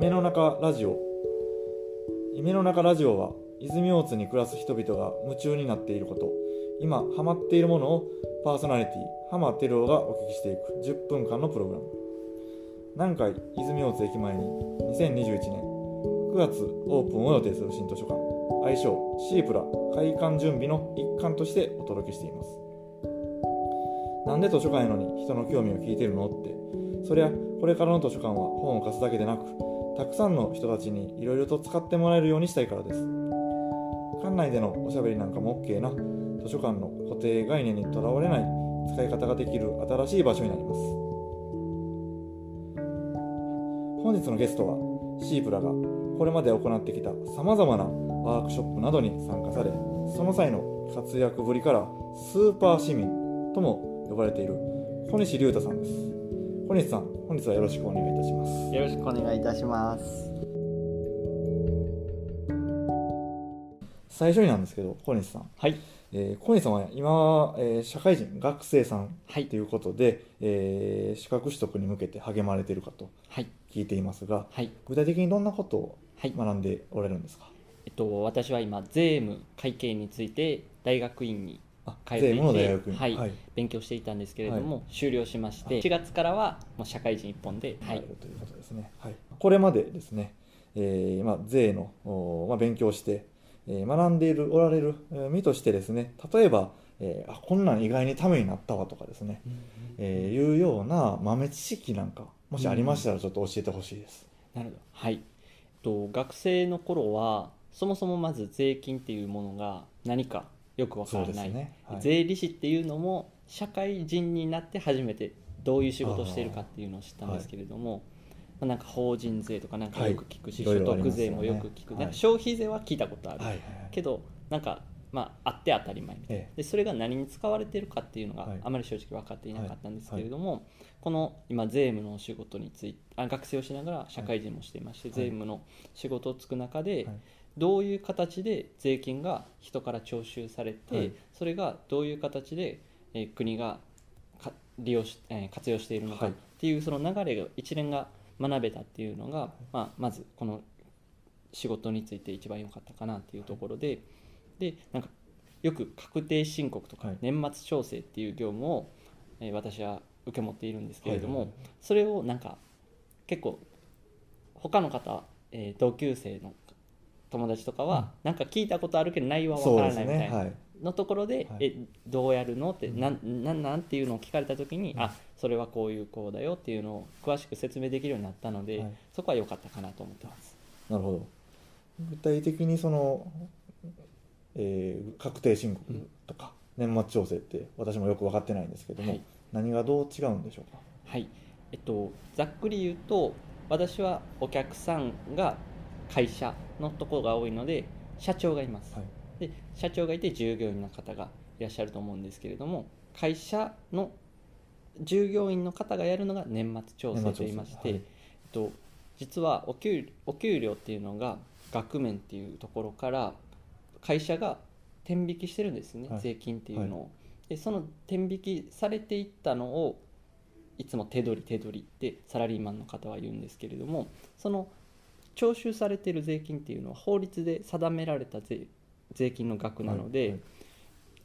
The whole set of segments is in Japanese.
夢の中ラジオ。夢の中ラジオは泉大津に暮らす人々が夢中になっていること。今ハマっているものをパーソナリティ浜照夫がお聞きしていく10分間のプログラム。南海泉大津駅前に2021年9月オープンを予定する新図書館。愛称シープラ開館準備の一環としてお届けしています。なんで図書館やのに人の興味を聞いてるのって。そりゃこれからの図書館は本を貸すだけでなくたくさんの人たちにいろいろと使ってもらえるようにしたいからです。館内でのおしゃべりなんかも OK な図書館の固定概念にとらわれない使い方ができる新しい場所になります。本日のゲストはシープラがこれまで行ってきたさまざまなワークショップなどに参加されその際の活躍ぶりからスーパー市民とも呼ばれている小西隆太さんです。小西さん本日はよろしくお願いいたします。よろしくお願いいたします。最初になんですけど小西さん。はい。えー、小西さんは今、えー社会人学生さんはい。ということで、えー資格取得に向けて励まれているかとはい。聞いていますがはい。具体的にどんなことをはい。学んでおられるんですか、えっと私は今税務会計について大学院にあ税務の大学院。はい。はい。勉強していたんですけれども、終了しまして4月からはもう社会人一本ではない。るということですね、はい、これまでですね、えーまあ、税の、おまあ、勉強して、えー学んでいるおられるえー身としてですね例えば、えーあこんなん意外にためになったわとかですね、えーいうような豆知識なんかもしありましたらちょっと教えてほしいです、なるほど。はい、と、学生の頃はそもそもまず税金っていうものが何かよくわからない、ね、はい、税理士っていうのも社会人になって初めてどういう仕事をしているかっていうのを知ったんですけれども、まあ、なんか法人税とかなんかよく聞くし、所得税もよく聞く、はいなんか消費税は聞いたことある、けどなんかまああって当たり前みたいな。えでそれが何に使われているかっていうのがはい。あまり正直分かっていなかったんですけれども、この今税務のお仕事についてあ学生をしながら社会人もしていまして、はい。税務の仕事をつく中で、はいどういう形で税金が人から徴収されて、はい。それがどういう形で、えー国がか利用し、えー活用しているのかはい。っていうその流れが一連が学べたっていうのが、まあ、まずこの仕事について一番良かったかなっていうところで、でなんかよく確定申告とかはい。年末調整っていう業務を、えー私は受け持っているんですけれども、それをなんか結構他の方、えー同級生の友達とかは、なんか聞いたことあるけど内容はわからないみたいな、のところで、はい。えどうやるの？って、うん。なんなんなんっていうのを聞かれた時に、うん。あそれはこういうこうだよっていうのを詳しく説明できるようになったので、はい。そこは良かったかなと思ってます。なるほど。具体的にその、えー確定申告とか年末調整って私もよく分かってないんですけども、はい。何がどう違うんでしょうか？はい。えっと、ざっくり言うと私はお客さんが会社のところが多いので社長がいます、はい。で社長がいて従業員の方がいらっしゃると思うんですけれども会社の従業員の方がやるのが年末調整といいまして、はいえっと、実はお給お給料っていうのが額面っていうところから会社が天引きしてるんですね、はい。税金っていうのを、でその天引きされていったのをいつも手取り手取りってサラリーマンの方は言うんですけれどもその徴収されている税金っていうのは法律で定められた税税金の額なので、はいはい。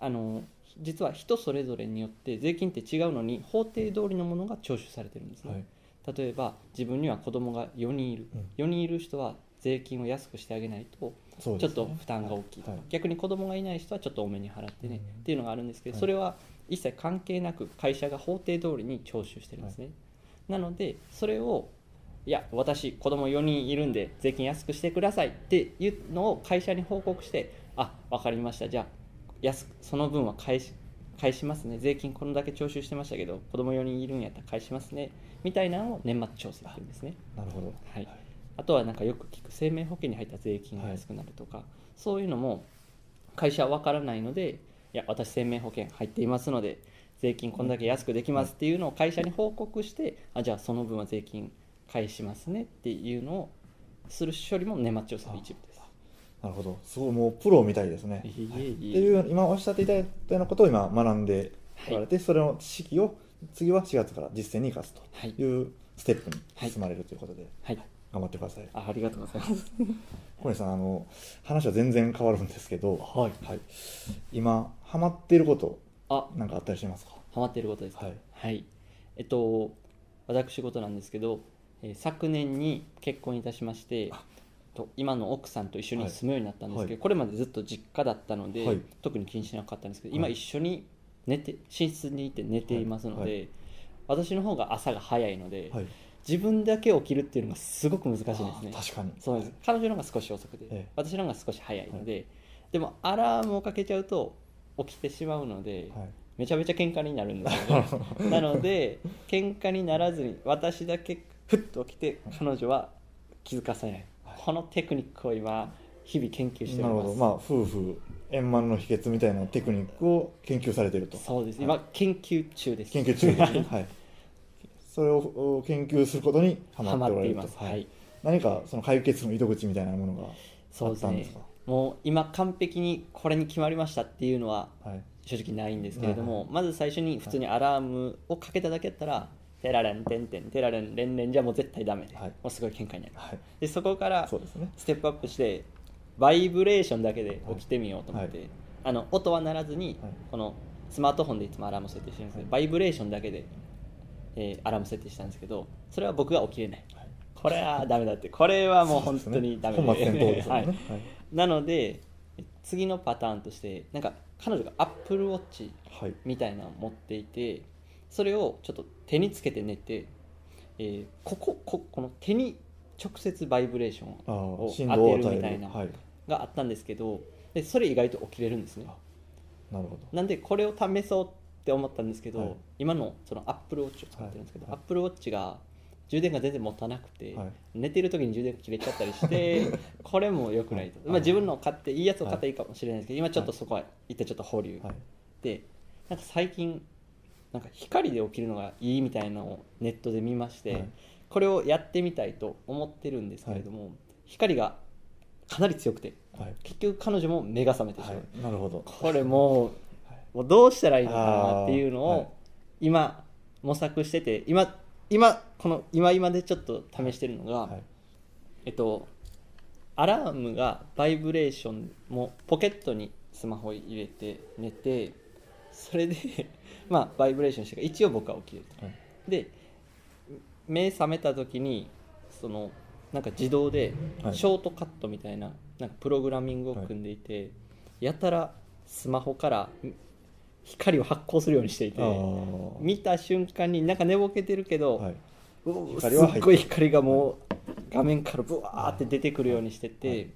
あの実は人それぞれによって税金って違うのに法定通りのものが徴収されてるんですね、はい。例えば自分には子供が4人いる、うん。4人いる人は税金を安くしてあげないとちょっと負担が大きいと。か、はい。逆に子供がいない人はちょっと多めに払ってね、うん。っていうのがあるんですけど、はい。それは一切関係なく会社が法定通りに徴収してるんですね、なのでそれをいや私子供4人いるんで税金安くしてくださいっていうのを会社に報告してあ分かりました。じゃあ安くその分は返し返しますね。税金こんだけ徴収してましたけど子供4人いるんやったら返しますね。みたいなのを年末調整って言うんですね。なるほど。はい、あとはなんかよく聞く生命保険に入った税金が安くなるとか、そういうのも会社は分からないのでいや私生命保険入っていますので税金こんだけ安くできますっていうのを会社に報告してあじゃあその分は税金返しますねっていうのをする処理も年末調査の一部です。なるほど。すごいもうプロみたいですね。いえいえいえ。っていう今おっしゃっていただいたようなことを今学んでおられて、それの知識を次は4月から実践に生かすはい。というステップに進まれるということで、はい、頑張ってください。あありがとうございます。小西さんあの話は全然変わるんですけど、はい。はい、今ハマっていることあ。なんかあったりしますか？ハマっていることですか？はい。はい、えっと私事なんですけど、えー昨年に結婚いたしましてと今の奥さんと一緒に住むようになったんですけど、はい。これまでずっと実家だったので、はい。特に気にしなかったんですけど、はい。今一緒に寝て寝室にいて寝ていますので、私の方が朝が早いので、はい。自分だけ起きるっていうのがすごく難しいんですね。確かに。そうです。彼女の方が少し遅くて、ええ。私の方が少し早いので、でもアラームをかけちゃうと起きてしまうので、はい。めちゃめちゃ喧嘩になるんですよね。なので喧嘩にならずに私だけふっと起きて彼女は気づかせない、はい。このテクニックを今日々研究しております。なるほど。まあ夫婦円満の秘訣みたいなテクニックを研究されていると。そうです、はい。今研究中です。研究中ですね。はい。それをお研究することにハハマっておられると。はい。何かその解決の糸口みたいなものがあったんですか？もう今完璧にこれに決まりましたっていうのははい。正直ないんですけれども、はい。まず最初に普通にアラームをかけただけやったら「テラレンテンテンテラレンレンレン」じゃもう絶対ダメ。で、はい。もうすごい喧嘩になりますはい。でそこからステップアップしてバイブレーションだけで起きてみようと思って、はい。あの音は鳴らずに、はい。このスマートフォンでいつもアラーム設定してるんですけど、はい。バイブレーションだけで、えーアラーム設定したんですけどそれは僕が起きれない。はい。これはダメだって。これはもう本当にダメで。すよね。はい。はい。なので次のパターンとしてなんか彼女がアップルウォッチはい。みたいなのを持っていてそれをちょっと手につけて寝て、えーここここの手に直接バイブレーションあを当てるるみたいなはい。があったんですけどでそれ意外と起きれるんですね。なるほど。なんでこれを試そうって思ったんですけど、はい。今のそのアップルウォッチを使ってるんですけど、はい。アップルウォッチが充電が全然持たなくて、はい。寝てる時に充電が切れちゃったりして これも良くないと、はい。まあ、自分の買っていいやつを買ったらい。いかもしれないですけど、今ちょっとそこは一旦ちょっと保留、はい。でなんか最近なんか光で起きるのがいいみたいなのをネットで見まして、はい。これをやってみたいと思ってるんですけれども、光がかなり強くてはい。結局彼女も目が覚めてしまう、はい。なるほど。これもう はい。もうどうしたらいいのかなっていうのを今模索してて今今この今今でちょっと試してるのが、はい。えっとアラームがバイブレーションもポケットにスマホ入れて寝てそれで まあバイブレーションしてから一応僕は起きれると。はいで目覚めた時にそのなんか自動ではい。ショートカットみたいななんかプログラミングを組んでいて、やたらスマホから光を発光するようにしていて見た瞬間になんか寝ぼけてるけど、はい。すっごい光がもう画面からブワーって出てくるようにしてて、はい。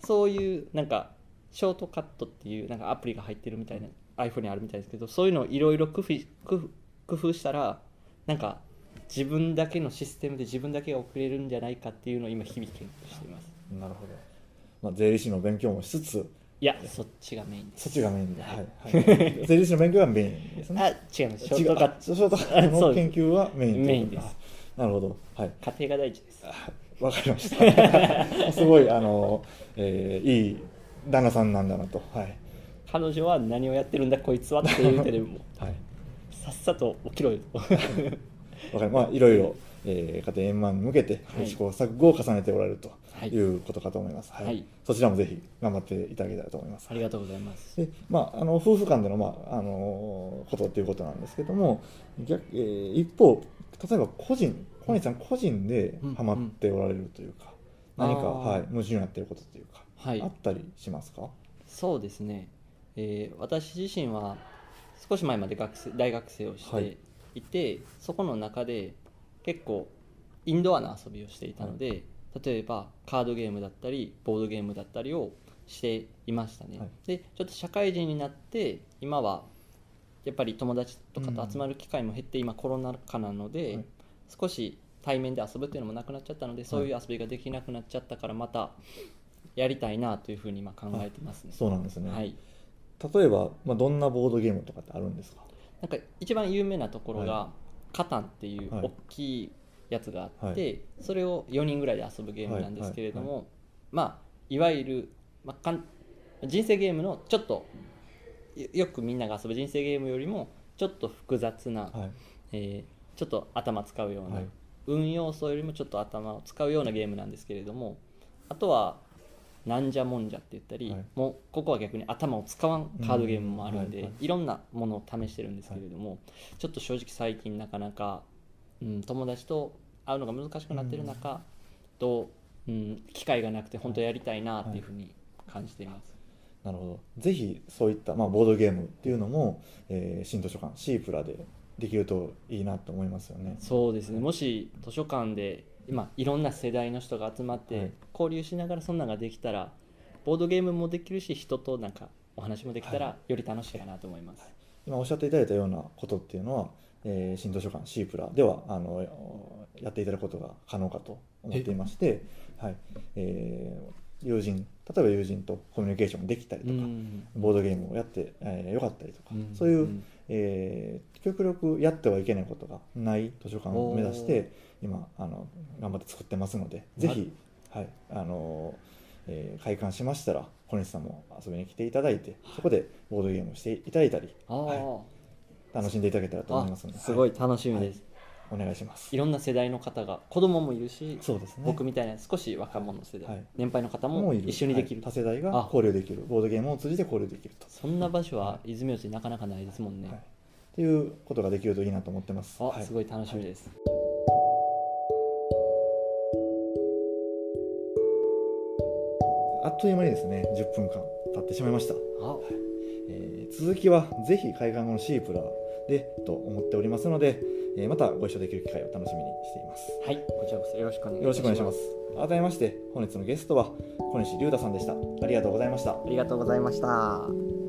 そういうなんかショートカットっていうなんかアプリが入ってるみたいな iPhone にあるみたいですけどそういうのをいろいろ工夫したらなんか自分だけのシステムで自分だけが送れるんじゃないかっていうのを今日々研究しています。なるほど、まあ、税理士の勉強もしつつ。いやそっちがメインです。そっちがメインで、はい。はい、税理士の勉強がメインですね。あ違います。ショートカッ違うあショートカットの研究はメインメインです。あなるほど。はい。ト家庭が大事です。わかりました。すごいあの、えーいい旦那さんなんだなと。はい、彼女は何をやってるんだこいつはっていう手でも。はい。さっさと起きろよ。と わかりまあいろいろ、えー家庭円満に向けてはい。試行錯誤を重ねておられるとはい。いうことかと思います、はい。はい。そちらもぜひ頑張っていただけたらと思います。ありがとうございます。でまあ、あの夫婦間での,、まああのことっていうことなんですけども逆、えー一方例えば個人小西さん個人でうん。ハマっておられるというか、何か、あー。はい、夢中になっていることというか、はい。あったりしますか？そうですね、えー私自身は少し前まで学生大学生をしはい。ていて、そこの中で結構インドアな遊びをしていたので、例えばカードゲームだったりボードゲームだったりをしていましたね、はい。でちょっと社会人になって今はやっぱり友達とかと集まる機会も減って、今コロナ禍なので、はい。少し対面で遊ぶっていうのもなくなっちゃったのでそういう遊びができなくなっちゃったからまたやりたいなというふうに今考えてますね。そうなんですね、はい、例えば、まあ、どんなボードゲームとかってあるんですか？なんか一番有名なところが、はカタンっていうはい大きいやつがあっはて、それを4人ぐらいで遊ぶゲームなんですけれども、まあいわゆる、まあかん、人生ゲームのちょっとよよくみんなが遊ぶ人生ゲームよりもちょっと複雑な、はい。えーちょっと頭使うようなはい。運要素よりもちょっと頭を使うようなゲームなんですけれどもあとはなんじゃもんじゃって言ったり、はい。もうここは逆に頭を使わんカードゲームもあるんで、うんはいはい。いろんなものを試してるんですけれども、ちょっと正直最近なかなか、うん、友達と会うのが難しくなってる中、どう、うん、機会がなくて本当やりたいなっていうふうに感じています。なるほど。ぜひそういった、まあ、ボードゲームっていうのも、えー新図書館シープラでできるといいなと思いますよね。そうですね。もし図書館で今いろんな世代の人が集まっはい。て交流しながらそんなのができたらボードゲームもできるし人となんかお話もできたはらより楽しいかなと思います、今おっしゃっていただいたようなことっていうのは、えー新図書館シープラではあのやっていただくことが可能かと思っていまして、はい。えー友人例えば友人とコミュニケーションできたりとか、うん。ボードゲームをやって、えーよかったりとか、うん。そういう、ん。えー極力やってはいけないことがない図書館を目指して今あの頑張って作ってますのでぜひ、はいあのえー開館しましたら小西さんも遊びに来ていただいてそこでボードゲームをしていただいたりは楽しんでいただけたらと思いますのであすごい楽しみです、お願いします。い、ろんな世代の方が子供もいるし、そうですね。僕みたいな少し若者世代、はい。年配の方も一緒にできる、はい多世代あ。が交流できる。ボードゲームを通じて交流できると、そんな場所は泉内になかなかないですもんね、はい、っていうことができるといいなと思ってます。あはい。すごい楽しみです、あっという間にですね10分間経ってしまいました。あ。えー続きはぜひ開館後のシープラでと思っておりますので、えーまたご一緒できる機会を楽しみにしています。はい。こちらこそよろしくお願いよろしくお願いします。改めまして本日のゲストは小西龍太さんでした。ありがとうございました。ありがとうございました